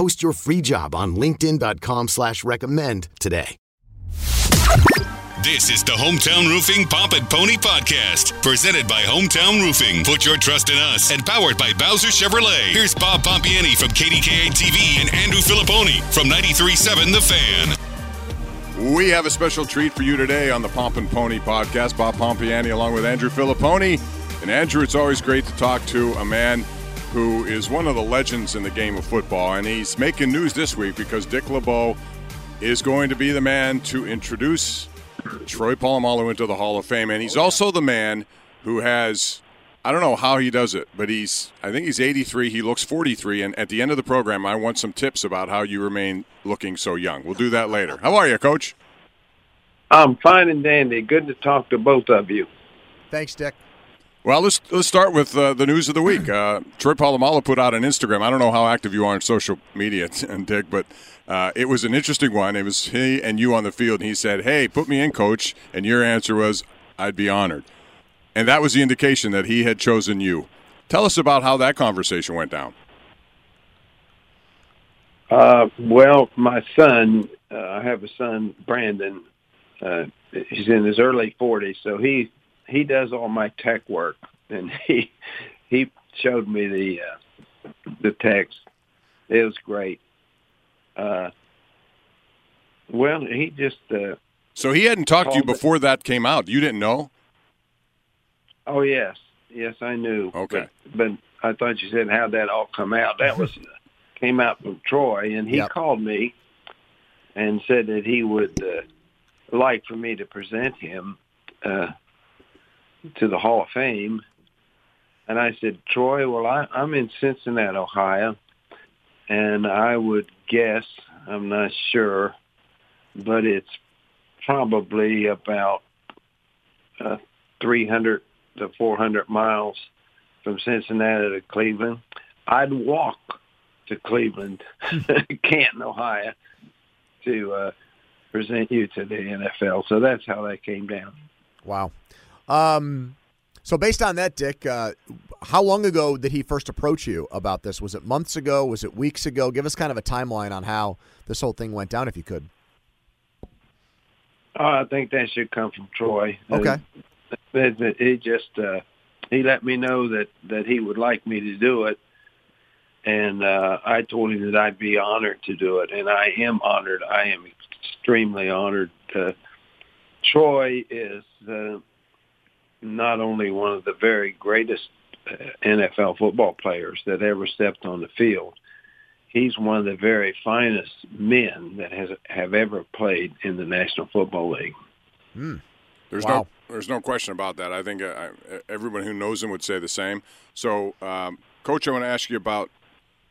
Post your free job on linkedin.com slash recommend today. This is the Hometown Roofing Pomp and Pony Podcast, presented by Hometown Roofing. Put your trust in us and powered by Bowser Chevrolet. Here's Bob Pompeani from KDKA TV and Andrew Fillipponi from 93.7 The Fan. We have a special treat for you today on the Pomp and Pony podcast. Bob Pompeani along with Andrew Fillipponi. And Andrew, it's always great to talk to a man who is one of the legends in the game of football. And he's making news this week because Dick LeBeau is going to be the man to introduce Troy Polamalu into the Hall of Fame. And he's also the man who has, I don't know how he does it, but he's, I think he's 83. He looks 43. And at the end of the program, I want some tips about how you remain looking so young. We'll do that later. How are you, Coach? I'm fine and dandy. Good to talk to both of you. Thanks, Dick. Well, let's let's start with uh, the news of the week. Uh, Troy Polamalu put out an Instagram. I don't know how active you are on social media, and Dick, but uh, it was an interesting one. It was he and you on the field, and he said, "Hey, put me in, coach," and your answer was, "I'd be honored," and that was the indication that he had chosen you. Tell us about how that conversation went down. Uh, well, my son, uh, I have a son, Brandon. Uh, he's in his early 40s, so he he does all my tech work, and he he showed me the uh, the text. It was great. Uh, well, he just. Uh, so he hadn't talked to you called it- before that came out. You didn't know. Oh yes, yes, I knew. Okay. but, but I thought you said how'd that all come out. That was came out from Troy, and he Yep. called me and said that he would uh, like for me to present him uh, to the Hall of Fame. And I said, Troy, well, I, I'm in Cincinnati, Ohio, and I would guess, I'm not sure, but it's probably about uh, 300 to 400 miles from Cincinnati to Cleveland. I'd walk to Cleveland, Canton, Ohio, to uh, present you to the NFL. So that's how that came down. Wow. Um, so based on that, Dick, uh, how long ago did he first approach you about this? Was it months ago? Was it weeks ago? Give us kind of a timeline on how this whole thing went down, if you could. Oh, I think that should come from Troy. Okay. He just uh, he let me know that that he would like me to do it, and uh, I told him that I'd be honored to do it, and I am honored. I am extremely honored. Uh, Troy is uh, not only one of the very greatest uh, NFL football players that ever stepped on the field. He's one of the very finest men that has have ever played in the National Football League. There's Wow. no there's no question about that. I think uh, everyone who knows him would say the same. So, um, coach, I want to ask you about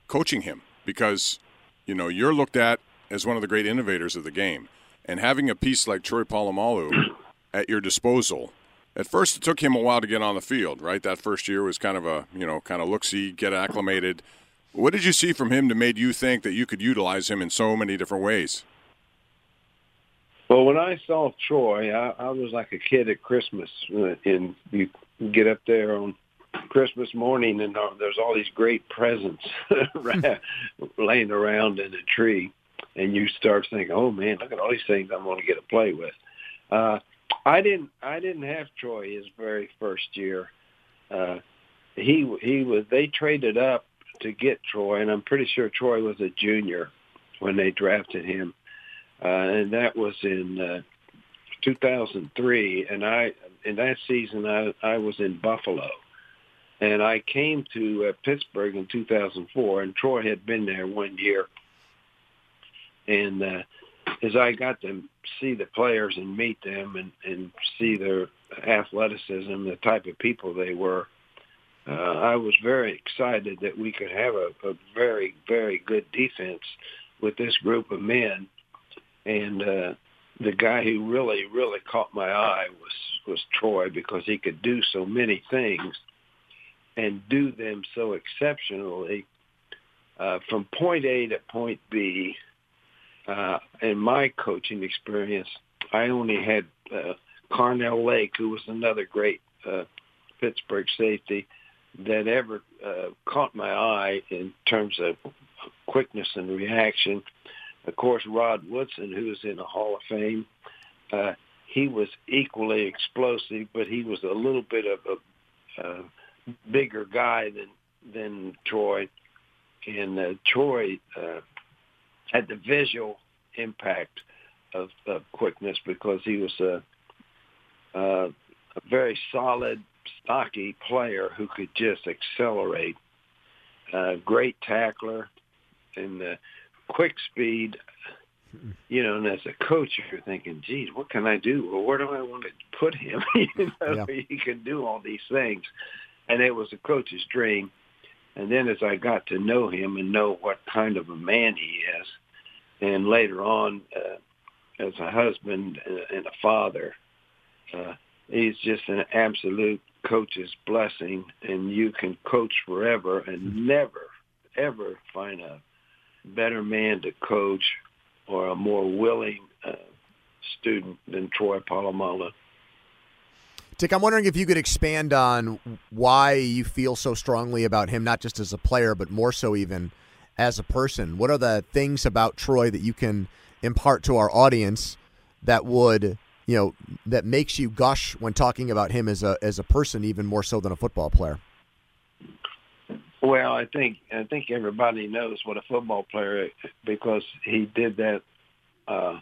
coaching him because you know you're looked at as one of the great innovators of the game, and having a piece like Troy Polamalu at your disposal. At first, it took him a while to get on the field. Right, that first year was kind of a you know kind of look see, get acclimated. What did you see from him that made you think that you could utilize him in so many different ways? Well, when I saw Troy, I, I was like a kid at Christmas, uh, and you get up there on Christmas morning, and there's all these great presents laying around in a tree, and you start thinking, "Oh man, look at all these things I'm going to get to play with." Uh, I didn't, I didn't have Troy his very first year. Uh, he he was. They traded up to get Troy, and I'm pretty sure Troy was a junior when they drafted him uh, and that was in uh, 2003. And I in that season I I was in Buffalo, and I came to uh, Pittsburgh in 2004, and Troy had been there one year. And uh, as I got to see the players and meet them and, and see their athleticism, the type of people they were, uh, I was very excited that we could have a, a very, very good defense with this group of men. And uh, the guy who really, really caught my eye was was Troy because he could do so many things and do them so exceptionally uh, from point A to point B. Uh, in my coaching experience, I only had uh, Carnell Lake, who was another great uh, Pittsburgh safety, that ever uh, caught my eye in terms of quickness and reaction. Of course, Rod Woodson, who is in the Hall of Fame, uh, he was equally explosive, but he was a little bit of a uh, bigger guy than than Troy, and uh, Troy uh, had the visual impact of, of quickness because he was a, a, a very solid, stocky player who could just accelerate. Uh, great tackler and uh, quick speed. You know, and as a coach, you're thinking, "Geez, what can I do? Well, where do I want to put him? you know, Yeah. he can do all these things." And it was a coach's dream. And then as I got to know him and know what kind of a man he is, and later on uh, as a husband and a father, uh, he's just an absolute coach's blessing. And you can coach forever and never, ever find a better man to coach or a more willing uh, student than Troy Polamalu. Dick, I'm wondering if you could expand on why you feel so strongly about him, not just as a player, but more so even as a person. What are the things about Troy that you can impart to our audience that would, you know, that makes you gush when talking about him as a as a person, even more so than a football player? Well, I think I think everybody knows what a football player is because he did that uh,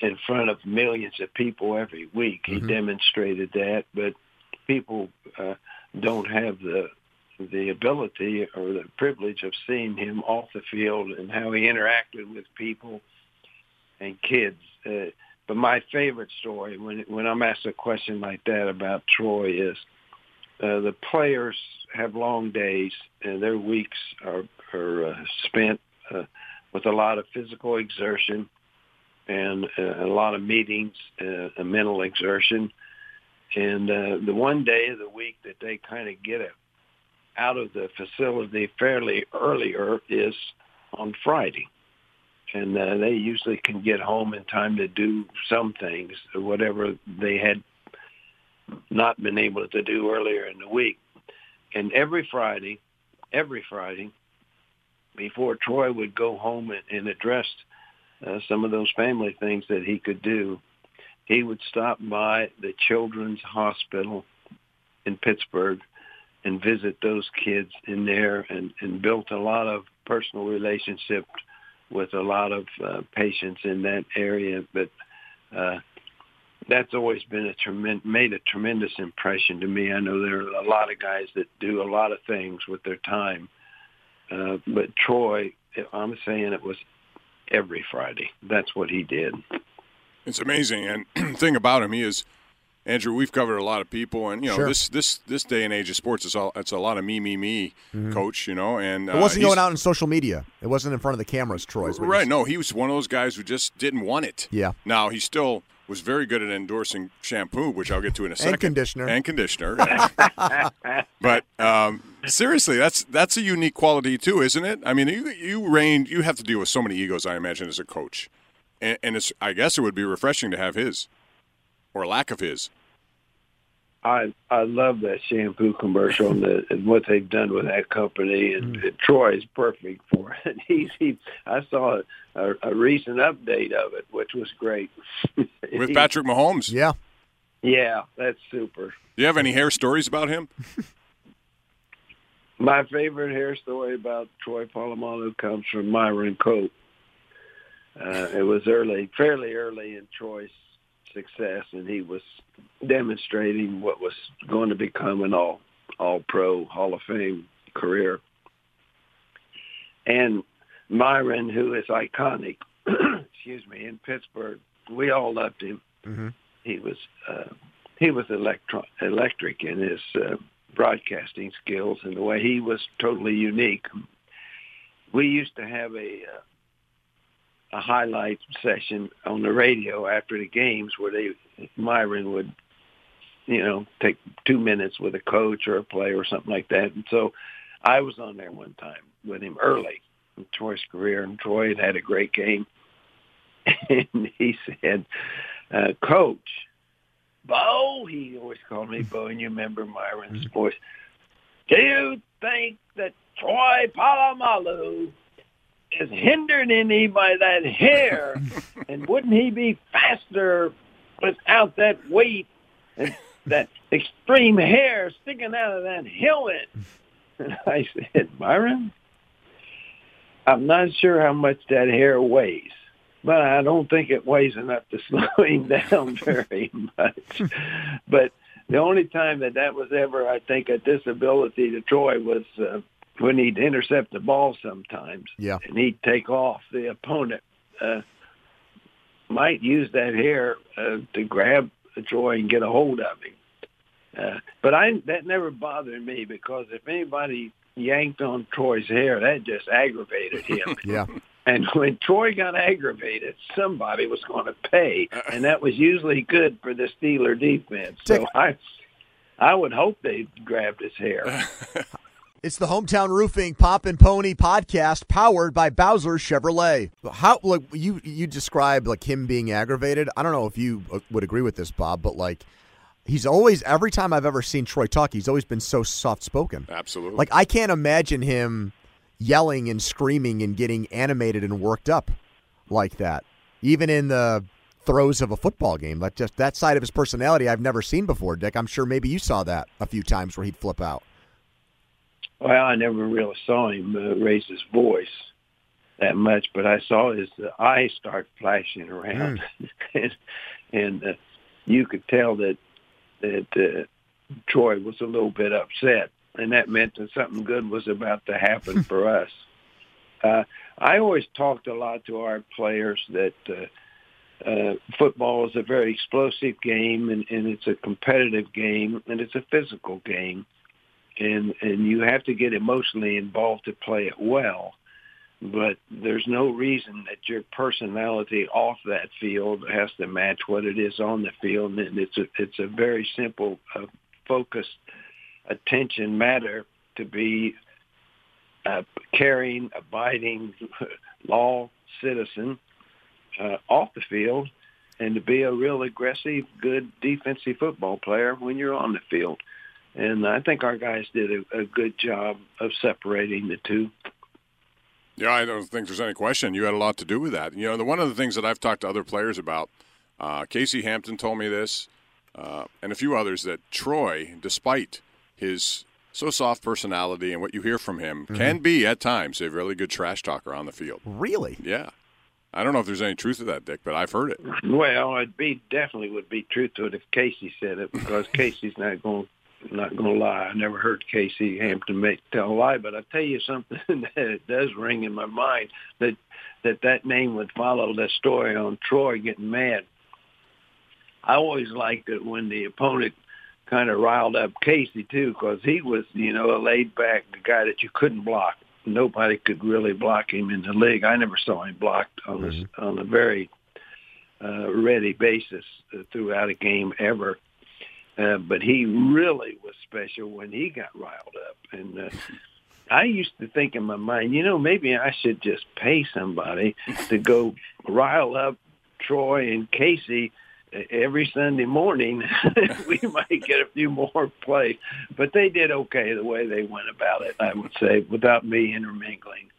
in front of millions of people every week. He demonstrated that, but people uh, don't have the the ability or the privilege of seeing him off the field and how he interacted with people and kids. Uh, but my favorite story when when I'm asked a question like that about Troy is uh, the players have long days, and their weeks are, are uh, spent uh, with a lot of physical exertion and uh, a lot of meetings, uh, and mental exertion. And uh, the one day of the week that they kind of get it out of the facility fairly earlier is on Friday. And uh, they usually can get home in time to do some things, whatever they had not been able to do earlier in the week. And every Friday, every Friday, before Troy would go home and, and address uh, some of those family things that he could do, he would stop by the Children's Hospital in Pittsburgh and visit those kids in there and, and built a lot of personal relationships with a lot of uh, patients in that area. But uh, that's always been a tremendous, made a tremendous impression to me. I know there are a lot of guys that do a lot of things with their time, uh, but Troy, I'm saying it was every Friday. That's what he did. It's amazing, and thing about him, he is Andrew. We've covered a lot of people, and you know Sure. this this this day and age of sports is all it's a lot of me me me, coach. You know, and It uh, wasn't he's- going out in social media. It wasn't in front of the cameras, Troy. is what you're Right? No, he was one of those guys who just didn't want it. Yeah. Now he still was very good at endorsing shampoo, which I'll get to in a second, And conditioner. and conditioner. but um, seriously, that's that's a unique quality too, isn't it? I mean, you you reign, you have to deal with so many egos, I imagine, as a coach, and, and it's I guess it would be refreshing to have his or lack of his. I I love that shampoo commercial and, the, and what they've done with that company, and, and Troy is perfect for it. He's he. I saw a, a recent update of it, which was great. With Patrick Mahomes, Yeah. yeah, that's super. do you have any hair stories about him? My favorite hair story about Troy Polamalu comes from Myron Cope. Uh, it was early, fairly early in Troy's success, and he was demonstrating what was going to become an all all pro Hall of Fame career. And Myron, who is iconic, excuse me, in Pittsburgh, we all loved him. Mm-hmm. He was uh, he was electro- electric in his uh, broadcasting skills and the way he was totally unique. We used to have a uh, a highlight session on the radio after the games where they Myron would you know take two minutes with a coach or a player or something like that. And so I was on there one time with him early in Troy's career and Troy had had a great game. And he said uh, coach Bo he always called me Bo and you remember Myron's voice do you think that Troy Polamalu is hindered in any by that hair. and wouldn't he be faster without that weight and that extreme hair sticking out of that helmet? And I said, Myron, I'm not sure how much that hair weighs, but I don't think it weighs enough to slow him down very much. But the only time that that was ever, I think, a disability to Troy was uh, when he'd intercept the ball sometimes. Yeah. And he'd take off the opponent. Uh, might use that hair uh, to grab Troy and get a hold of him. Uh, but I that never bothered me because if anybody yanked on Troy's hair, that just aggravated him. Yeah. And when Troy got aggravated, somebody was going to pay, and that was usually good for the Steeler defense. So I, I would hope they grabbed his hair. It's the Hometown Roofing Pomp and Pony podcast powered by Bowser Chevrolet. How like you you described like him being aggravated. I don't know if you uh, would agree with this, Bob, but like he's always every time I've ever seen Troy talk, he's always been so soft spoken. Absolutely. Like I can't imagine him yelling and screaming and getting animated and worked up like that, even in the throes of a football game. Like just that side of his personality, I've never seen before, Dick. I'm sure maybe you saw that a few times where he'd flip out. Well, I never really saw him uh, raise his voice that much, but I saw his uh, eyes start flashing around, and, and uh, you could tell that that uh, Troy was a little bit upset, and that meant that something good was about to happen for us. Uh, I always talked a lot to our players that uh, uh, football is a very explosive game, and, and it's a competitive game, and it's a physical game and and you have to get emotionally involved to play it well. But there's no reason that your personality off that field has to match what it is on the field. And it's a it's a very simple, uh, focused attention matter to be a caring, abiding, law citizen uh, off the field, and to be a real aggressive, good defensive football player when you're on the field. And I think our guys did a, a good job of separating the two. Yeah, I don't think there's any question. You had a lot to do with that. You know, the, one of the things that I've talked to other players about, uh, Casey Hampton told me this, uh, and a few others, that Troy, despite his so soft personality and what you hear from him, can be at times a really good trash talker on the field. Really? Yeah. I don't know if there's any truth to that, Dick, but I've heard it. Well, it'd be definitely would be truth to it if Casey said it because Casey's not going not going to lie. I never heard Casey Hampton make tell a lie, but I tell you something that it does ring in my mind that that that name would follow the story on Troy getting mad. I always liked it when the opponent kind of riled up Casey too, because he was you know a laid back guy that you couldn't block. Nobody could really block him in the league. I never saw him blocked on a, on a very uh, ready basis uh, throughout a game ever. Uh, but he really was special when he got riled up. And uh, I used to think in my mind, you know, maybe I should just pay somebody to go rile up Troy and Casey uh, every Sunday morning. we might get a few more plays. But they did okay the way they went about it, I would say, without me intermingling.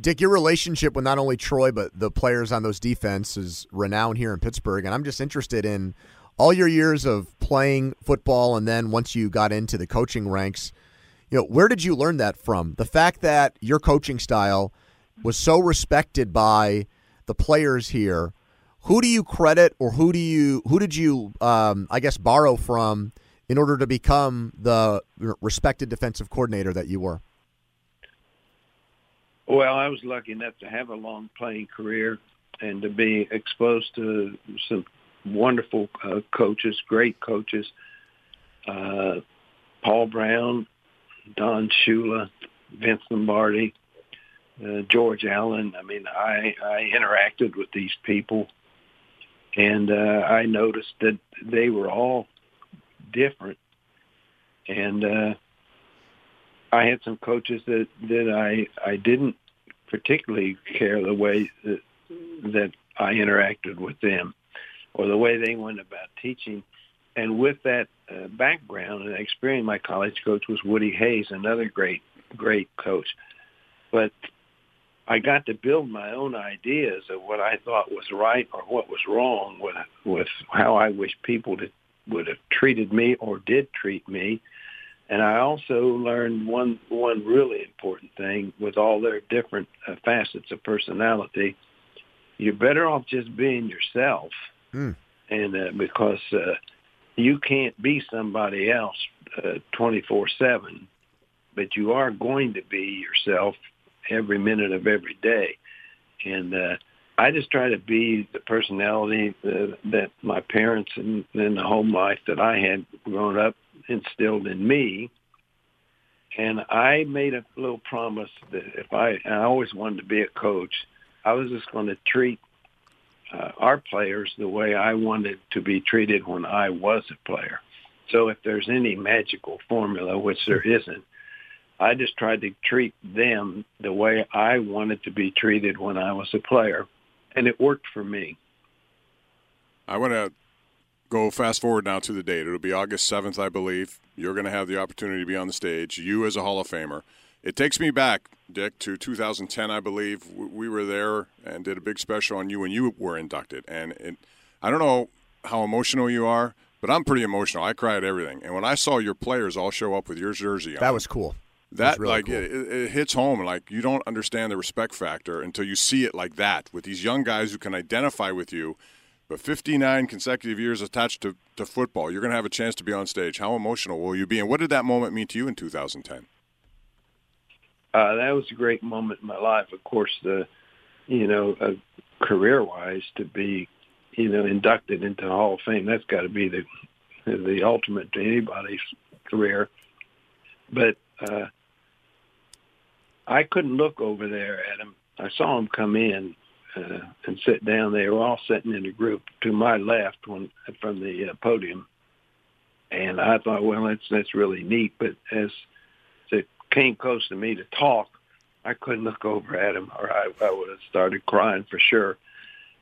Dick, your relationship with not only Troy but the players on those defenses is renowned here in Pittsburgh, and I'm just interested in all your years of playing football, and then once you got into the coaching ranks. You know, where did you learn that from? The fact that your coaching style was so respected by the players here. Who do you credit, or who do you who did you um, I guess borrow from in order to become the respected defensive coordinator that you were? Well, I was lucky enough to have a long playing career and to be exposed to some wonderful uh, coaches, great coaches. Uh, Paul Brown, Don Shula, Vince Lombardi, uh, George Allen. I mean, I, I interacted with these people, and uh, I noticed that they were all different. And uh, I had some coaches that that I I didn't particularly care the way that, that I interacted with them or the way they went about teaching. And with that uh, background and experience, my college coach was Woody Hayes, another great, great coach. But I got to build my own ideas of what I thought was right or what was wrong with with how I wish people to, would have treated me or did treat me. And I also learned one one really important thing with all their different uh, facets of personality. You're better off just being yourself, mm. and uh, because uh, you can't be somebody else twenty four seven, but you are going to be yourself every minute of every day. And uh, I just try to be the personality uh, that my parents and, and the home life that I had growing up instilled in me. And I made a little promise that if I, I always wanted to be a coach, I was just going to treat uh, our players the way I wanted to be treated when I was a player. So if there's any magical formula, which there isn't, I just tried to treat them the way I wanted to be treated when I was a player, and it worked for me. I want to go fast forward now to the date. It'll be August 7th, I believe. You're going to have the opportunity to be on the stage, you as a Hall of Famer. It takes me back, Dick, to 2010, I believe. We were there and did a big special on you when you were inducted. And it, I don't know how emotional you are, but I'm pretty emotional. I cry at everything. And when I saw your players all show up with your jersey on, that was cool. That really like cool. it, it hits home. Like you don't understand the respect factor until you see it like that with these young guys who can identify with you. But 59 consecutive years attached to, to football, you're going to have a chance to be on stage. How emotional will you be? And what did that moment mean to you in 2010? Uh, that was a great moment in my life. Of course, the you know, uh, career-wise, to be you know inducted into the Hall of Fame, that's got to be the the ultimate to anybody's career. But uh, I couldn't look over there at him. I saw him come in uh, and sit down. They were all sitting in a group to my left when from the uh, podium, and I thought, well, that's that's really neat. But as came close to me to talk, I couldn't look over at him, or I, I would have started crying for sure.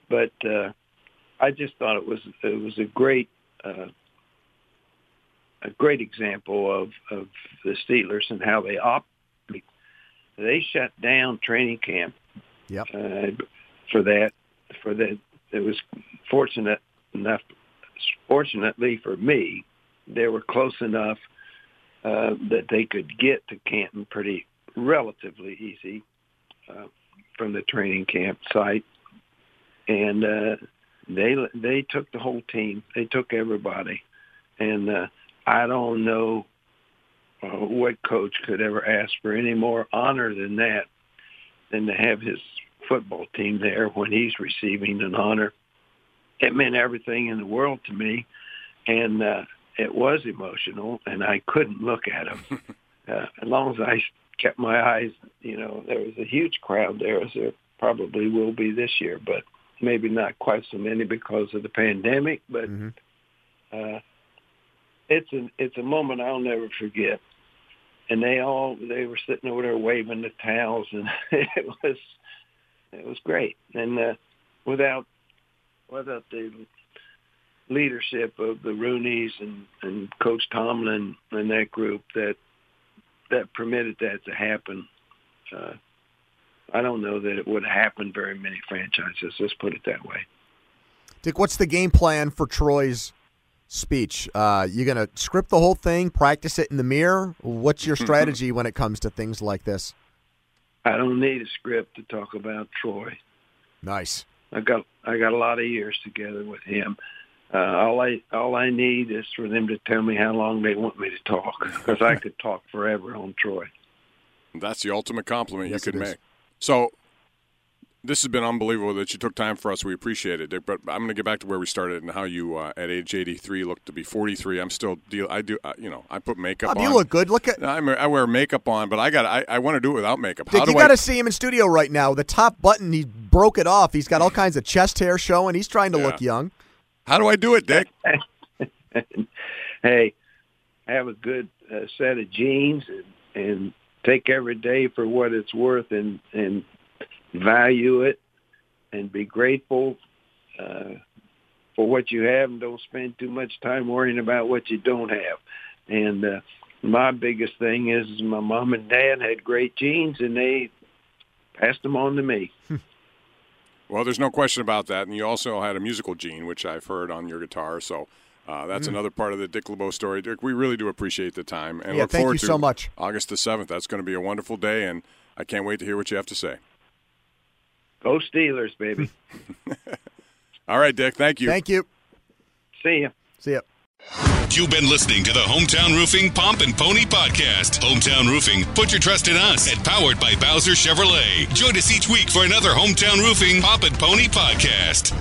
But uh, I just thought it was it was a great. Uh, a great example of, of the Steelers and how they operate they shut down training camp. Yep. Uh, for that, for that, it was fortunate enough. Fortunately for me, they were close enough uh, that they could get to Canton pretty relatively easy uh, from the training camp site, and uh, they they took the whole team. They took everybody, and uh, I don't know uh, what coach could ever ask for any more honor than that, than to have his football team there when he's receiving an honor. It meant everything in the world to me, and uh, it was emotional, and I couldn't look at him. uh, as long as I kept my eyes, you know, there was a huge crowd there, as there probably will be this year, but maybe not quite so many because of the pandemic. But mm-hmm. uh, it's a it's a moment I'll never forget and they all they were sitting over there waving the towels, and it was it was great. And uh, without without the leadership of the Rooneys and, and Coach Tomlin and that group that that permitted that to happen, uh, I don't know that it would have happened very many franchises. Let's put it that way. Dick, what's the game plan for Troy's speech. Uh, you going to script the whole thing, practice it in the mirror? What's your strategy when it comes to things like this? I don't need a script to talk about Troy. Nice. I got I got a lot of years together with him. Uh, all I all I need is for them to tell me how long they want me to talk, because I could talk forever on Troy. That's the ultimate compliment Yes, you could make. So this has been unbelievable that you took time for us. We appreciate it, Dick. But I'm going to get back to where we started and how you, uh, at age 83, look to be 43. I'm still deal. I do. Uh, you know, I put makeup Bob, on. you look good. Look at I'm, I wear makeup on, but I got. I, I want to do it without makeup. Dick, how do you I? got to see him in studio right now. The top button, he broke it off. He's got all kinds of chest hair showing. He's trying to Yeah. look young. How do I do it, Dick? hey, have a good uh, set of jeans and, and take every day for what it's worth and and value it and be grateful uh, for what you have and don't spend too much time worrying about what you don't have. And uh, my biggest thing is, is my mom and dad had great genes and they passed them on to me. Well, there's no question about that. And you also had a musical gene, which I've heard on your guitar. So uh, that's another part of the Dick LeBeau story. Dick, we really do appreciate the time. And Yeah, look thank forward you to so much. August the 7th. That's going to be a wonderful day. And I can't wait to hear what you have to say. Go Steelers, baby. All right, Dick. Thank you. Thank you. See you. See ya. You've been listening to the Hometown Roofing Pomp and Pony Podcast. Hometown Roofing, put your trust in us. And powered by Bowser Chevrolet. Join us each week for another Hometown Roofing Pomp and Pony Podcast.